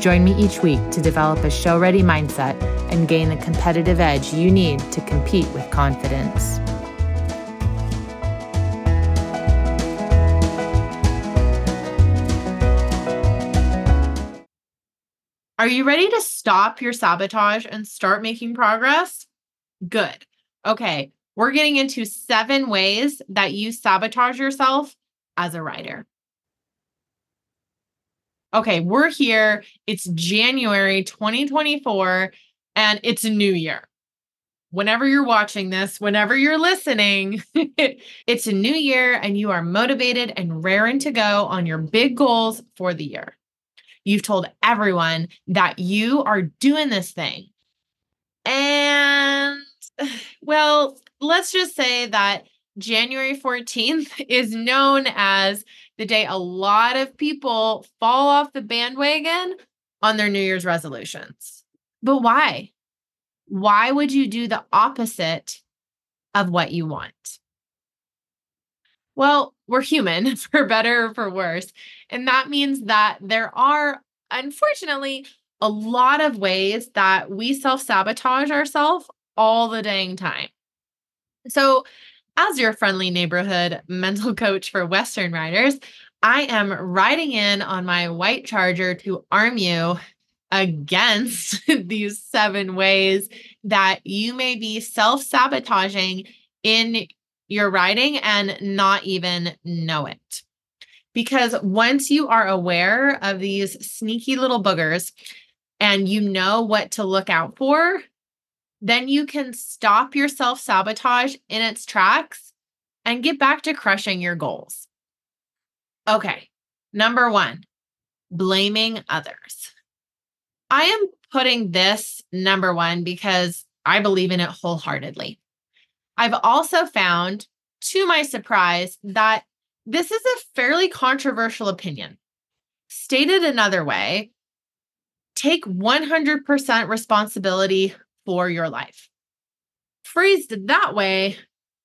Join me each week to develop a show ready mindset and gain the competitive edge you need to compete with confidence. Are you ready to stop your sabotage and start making progress? Good. Okay, we're getting into seven ways that you sabotage yourself as a rider. Okay, we're here. It's January 2024 and it's a new year. Whenever you're watching this, whenever you're listening, it's a new year and you are motivated and raring to go on your big goals for the year. You've told everyone that you are doing this thing. And well, let's just say that January 14th is known as the day a lot of people fall off the bandwagon on their New Year's resolutions. But why? Why would you do the opposite of what you want? Well, we're human for better or for worse. And that means that there are, unfortunately, a lot of ways that we self sabotage ourselves all the dang time. So, as your friendly neighborhood mental coach for Western riders, I am riding in on my white charger to arm you against these seven ways that you may be self sabotaging in your riding and not even know it. Because once you are aware of these sneaky little boogers and you know what to look out for, then you can stop your self sabotage in its tracks and get back to crushing your goals. Okay, number one, blaming others. I am putting this number one because I believe in it wholeheartedly. I've also found, to my surprise, that this is a fairly controversial opinion. Stated another way, take 100% responsibility for your life. Phrased that way,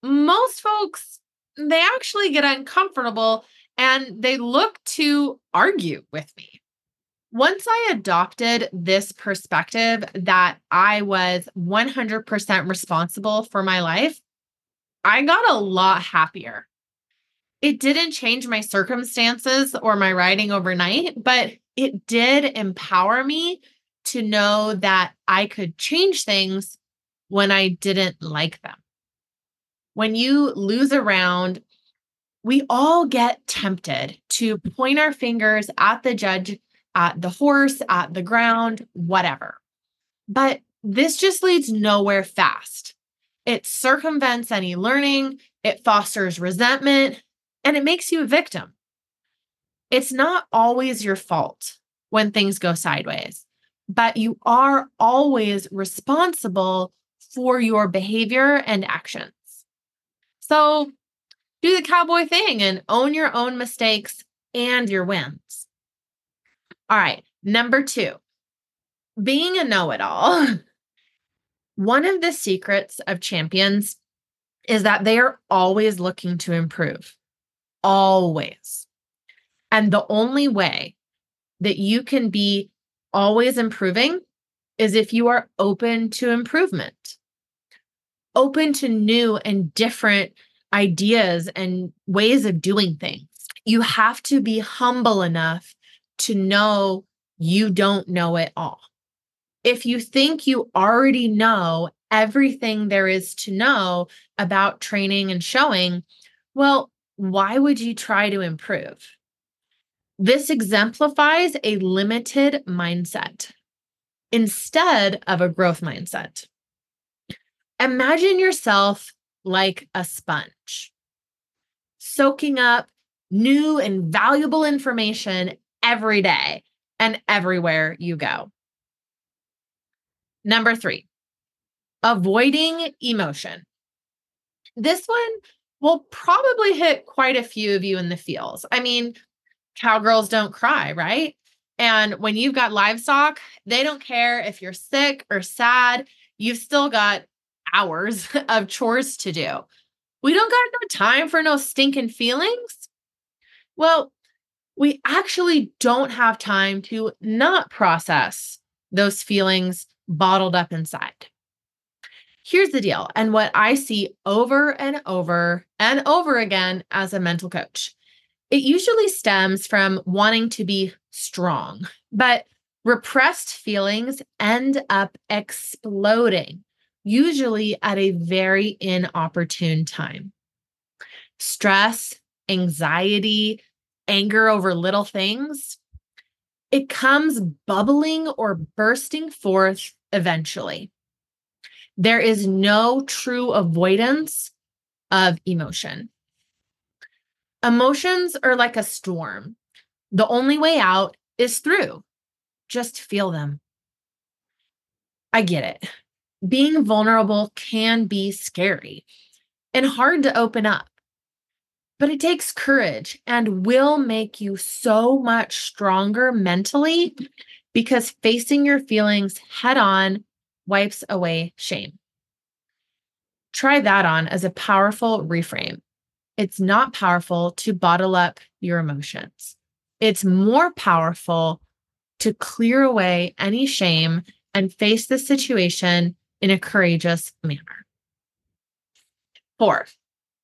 most folks, they actually get uncomfortable and they look to argue with me. Once I adopted this perspective that I was 100% responsible for my life, I got a lot happier. It didn't change my circumstances or my riding overnight, but it did empower me to know that I could change things when I didn't like them. When you lose a round, we all get tempted to point our fingers at the judge, at the horse, at the ground, whatever. But this just leads nowhere fast. It circumvents any learning, it fosters resentment, and it makes you a victim. It's not always your fault when things go sideways but you are always responsible for your behavior and actions. So do the cowboy thing and own your own mistakes and your wins. All right, number two, being a know it all. One of the secrets of champions is that they are always looking to improve, always. And the only way that you can be always improving is if you are open to improvement, open to new and different ideas and ways of doing things. You have to be humble enough to know you don't know it all. If you think you already know everything there is to know about training and showing, well, why would you try to improve? This exemplifies a limited mindset instead of a growth mindset. Imagine yourself like a sponge, soaking up new and valuable information every day and everywhere you go. Number three, avoiding emotion. This one will probably hit quite a few of you in the feels. I mean, cowgirls don't cry, right? And when you've got livestock, they don't care if you're sick or sad, you've still got hours of chores to do. We don't got no time for no stinking feelings. Well, we actually don't have time to not process those feelings bottled up inside. Here's the deal, and what I see over and over and over again as a mental coach it usually stems from wanting to be strong, but repressed feelings end up exploding, usually at a very inopportune time. Stress, anxiety, anger over little things, it comes bubbling or bursting forth eventually. There is no true avoidance of emotion. Emotions are like a storm. The only way out is through. Just feel them. I get it. Being vulnerable can be scary and hard to open up, but it takes courage and will make you so much stronger mentally because facing your feelings head on wipes away shame. Try that on as a powerful reframe it's not powerful to bottle up your emotions. It's more powerful to clear away any shame and face the situation in a courageous manner. Four,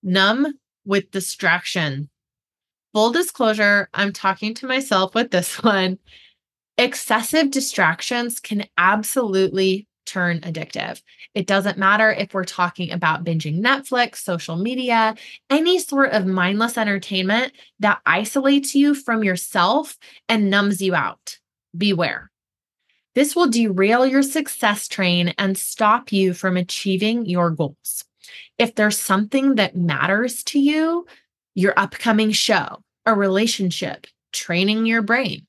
numb with distraction. Full disclosure, I'm talking to myself with this one. Excessive distractions can absolutely turn addictive. It doesn't matter if we're talking about binging Netflix, social media, any sort of mindless entertainment that isolates you from yourself and numbs you out. Beware. This will derail your success train and stop you from achieving your goals. If there's something that matters to you, your upcoming show, a relationship, training your brain,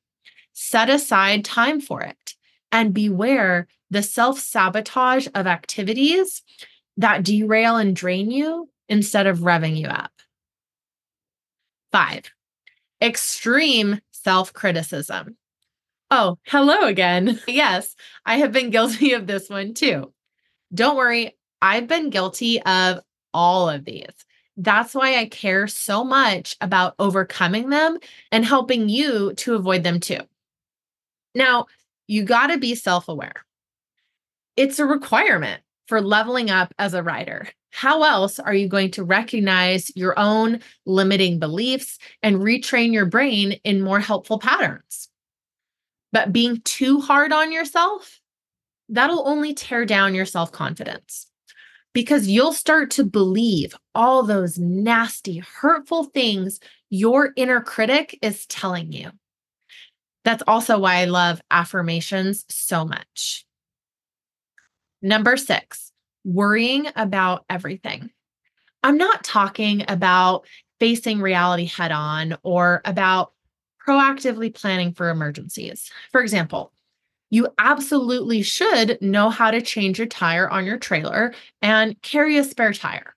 set aside time for it and beware the self sabotage of activities that derail and drain you instead of revving you up. Five, extreme self criticism. Oh, hello again. Yes, I have been guilty of this one too. Don't worry, I've been guilty of all of these. That's why I care so much about overcoming them and helping you to avoid them too. Now, you got to be self aware. It's a requirement for leveling up as a rider. How else are you going to recognize your own limiting beliefs and retrain your brain in more helpful patterns? But being too hard on yourself, that'll only tear down your self confidence because you'll start to believe all those nasty, hurtful things your inner critic is telling you. That's also why I love affirmations so much. Number six, worrying about everything. I'm not talking about facing reality head on or about proactively planning for emergencies. For example, you absolutely should know how to change your tire on your trailer and carry a spare tire.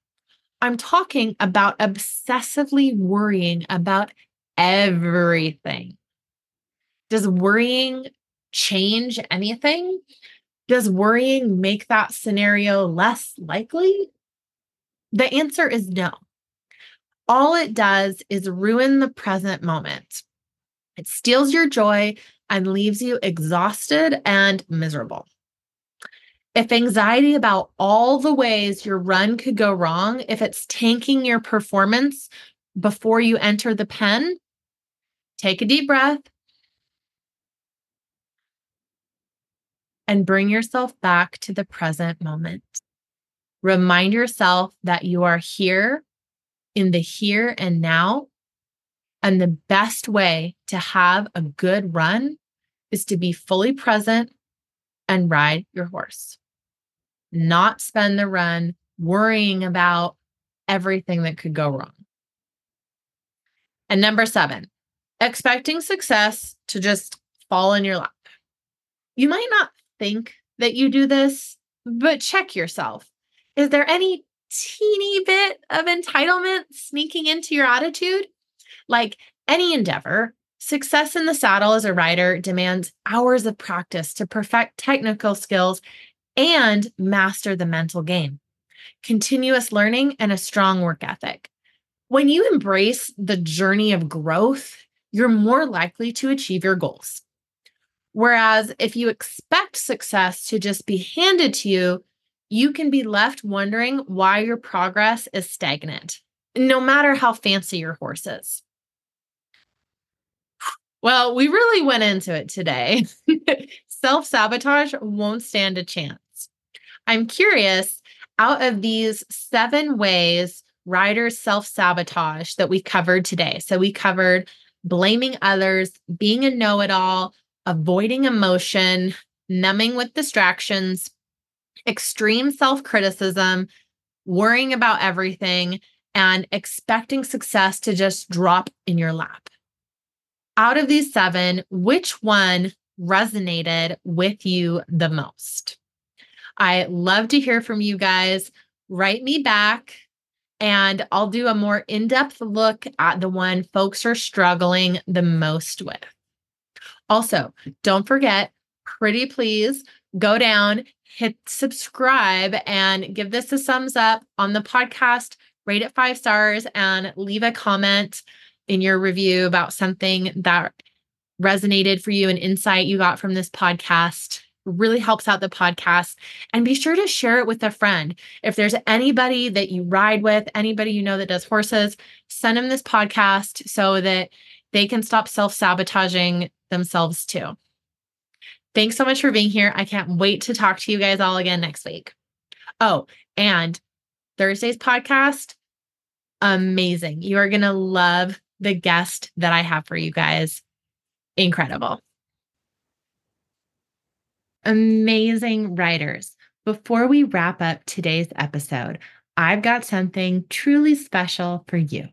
I'm talking about obsessively worrying about everything. Does worrying change anything? Does worrying make that scenario less likely? The answer is no. All it does is ruin the present moment. It steals your joy and leaves you exhausted and miserable. If anxiety about all the ways your run could go wrong, if it's tanking your performance before you enter the pen, take a deep breath, and bring yourself back to the present moment. Remind yourself that you are here in the here and now. And the best way to have a good run is to be fully present and ride your horse, not spend the run worrying about everything that could go wrong. And number seven, expecting success to just fall in your lap. You might not think that you do this, but check yourself. Is there any teeny bit of entitlement sneaking into your attitude? Like any endeavor, success in the saddle as a rider demands hours of practice to perfect technical skills and master the mental game, continuous learning, and a strong work ethic. When you embrace the journey of growth, you're more likely to achieve your goals. Whereas if you expect success to just be handed to you, you can be left wondering why your progress is stagnant, no matter how fancy your horse is. Well, we really went into it today. Self sabotage won't stand a chance. I'm curious out of these seven ways riders self sabotage that we covered today. So we covered blaming others, being a know it all, avoiding emotion, numbing with distractions, extreme self criticism, worrying about everything, and expecting success to just drop in your lap. Out of these seven, which one resonated with you the most? I love to hear from you guys. Write me back and I'll do a more in depth look at the one folks are struggling the most with. Also, don't forget, pretty please go down, hit subscribe, and give this a thumbs up on the podcast, rate it five stars, and leave a comment in your review about something that resonated for you, an insight you got from this podcast really helps out the podcast. And be sure to share it with a friend. If there's anybody that you ride with, anybody you know that does horses, send them this podcast so that they can stop self sabotaging themselves too. Thanks so much for being here. I can't wait to talk to you guys all again next week. Oh, and Thursday's podcast, amazing. You are going to love the guest that I have for you guys. Incredible amazing riders. Before we wrap up today's episode, I've got something truly special for you.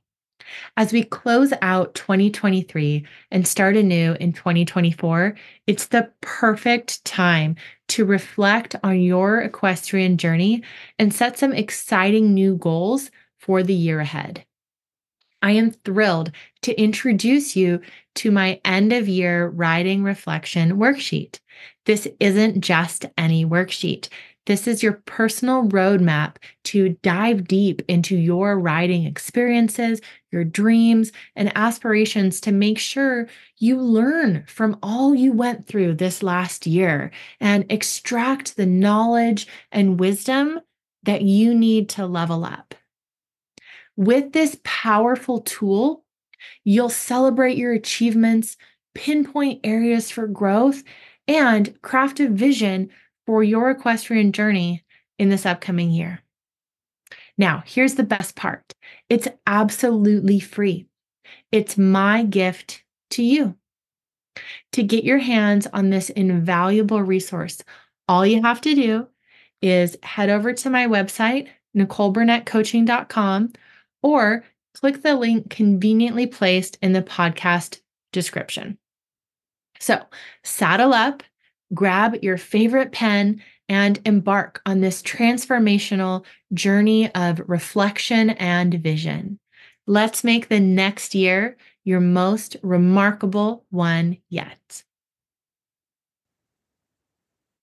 As we close out 2023 and start anew in 2024, it's the perfect time to reflect on your equestrian journey and set some exciting new goals for the year ahead. I am thrilled to introduce you to my end of year riding reflection worksheet. This isn't just any worksheet. This is your personal roadmap to dive deep into your riding experiences, your dreams, and aspirations to make sure you learn from all you went through this last year and extract the knowledge and wisdom that you need to level up. With this powerful tool, you'll celebrate your achievements, pinpoint areas for growth, and craft a vision for your equestrian journey in this upcoming year. Now, here's the best part it's absolutely free. It's my gift to you. To get your hands on this invaluable resource, all you have to do is head over to my website, NicoleBurnettCoaching.com, or click the link conveniently placed in the podcast description. So saddle up, grab your favorite pen, and embark on this transformational journey of reflection and vision. Let's make the next year your most remarkable one yet.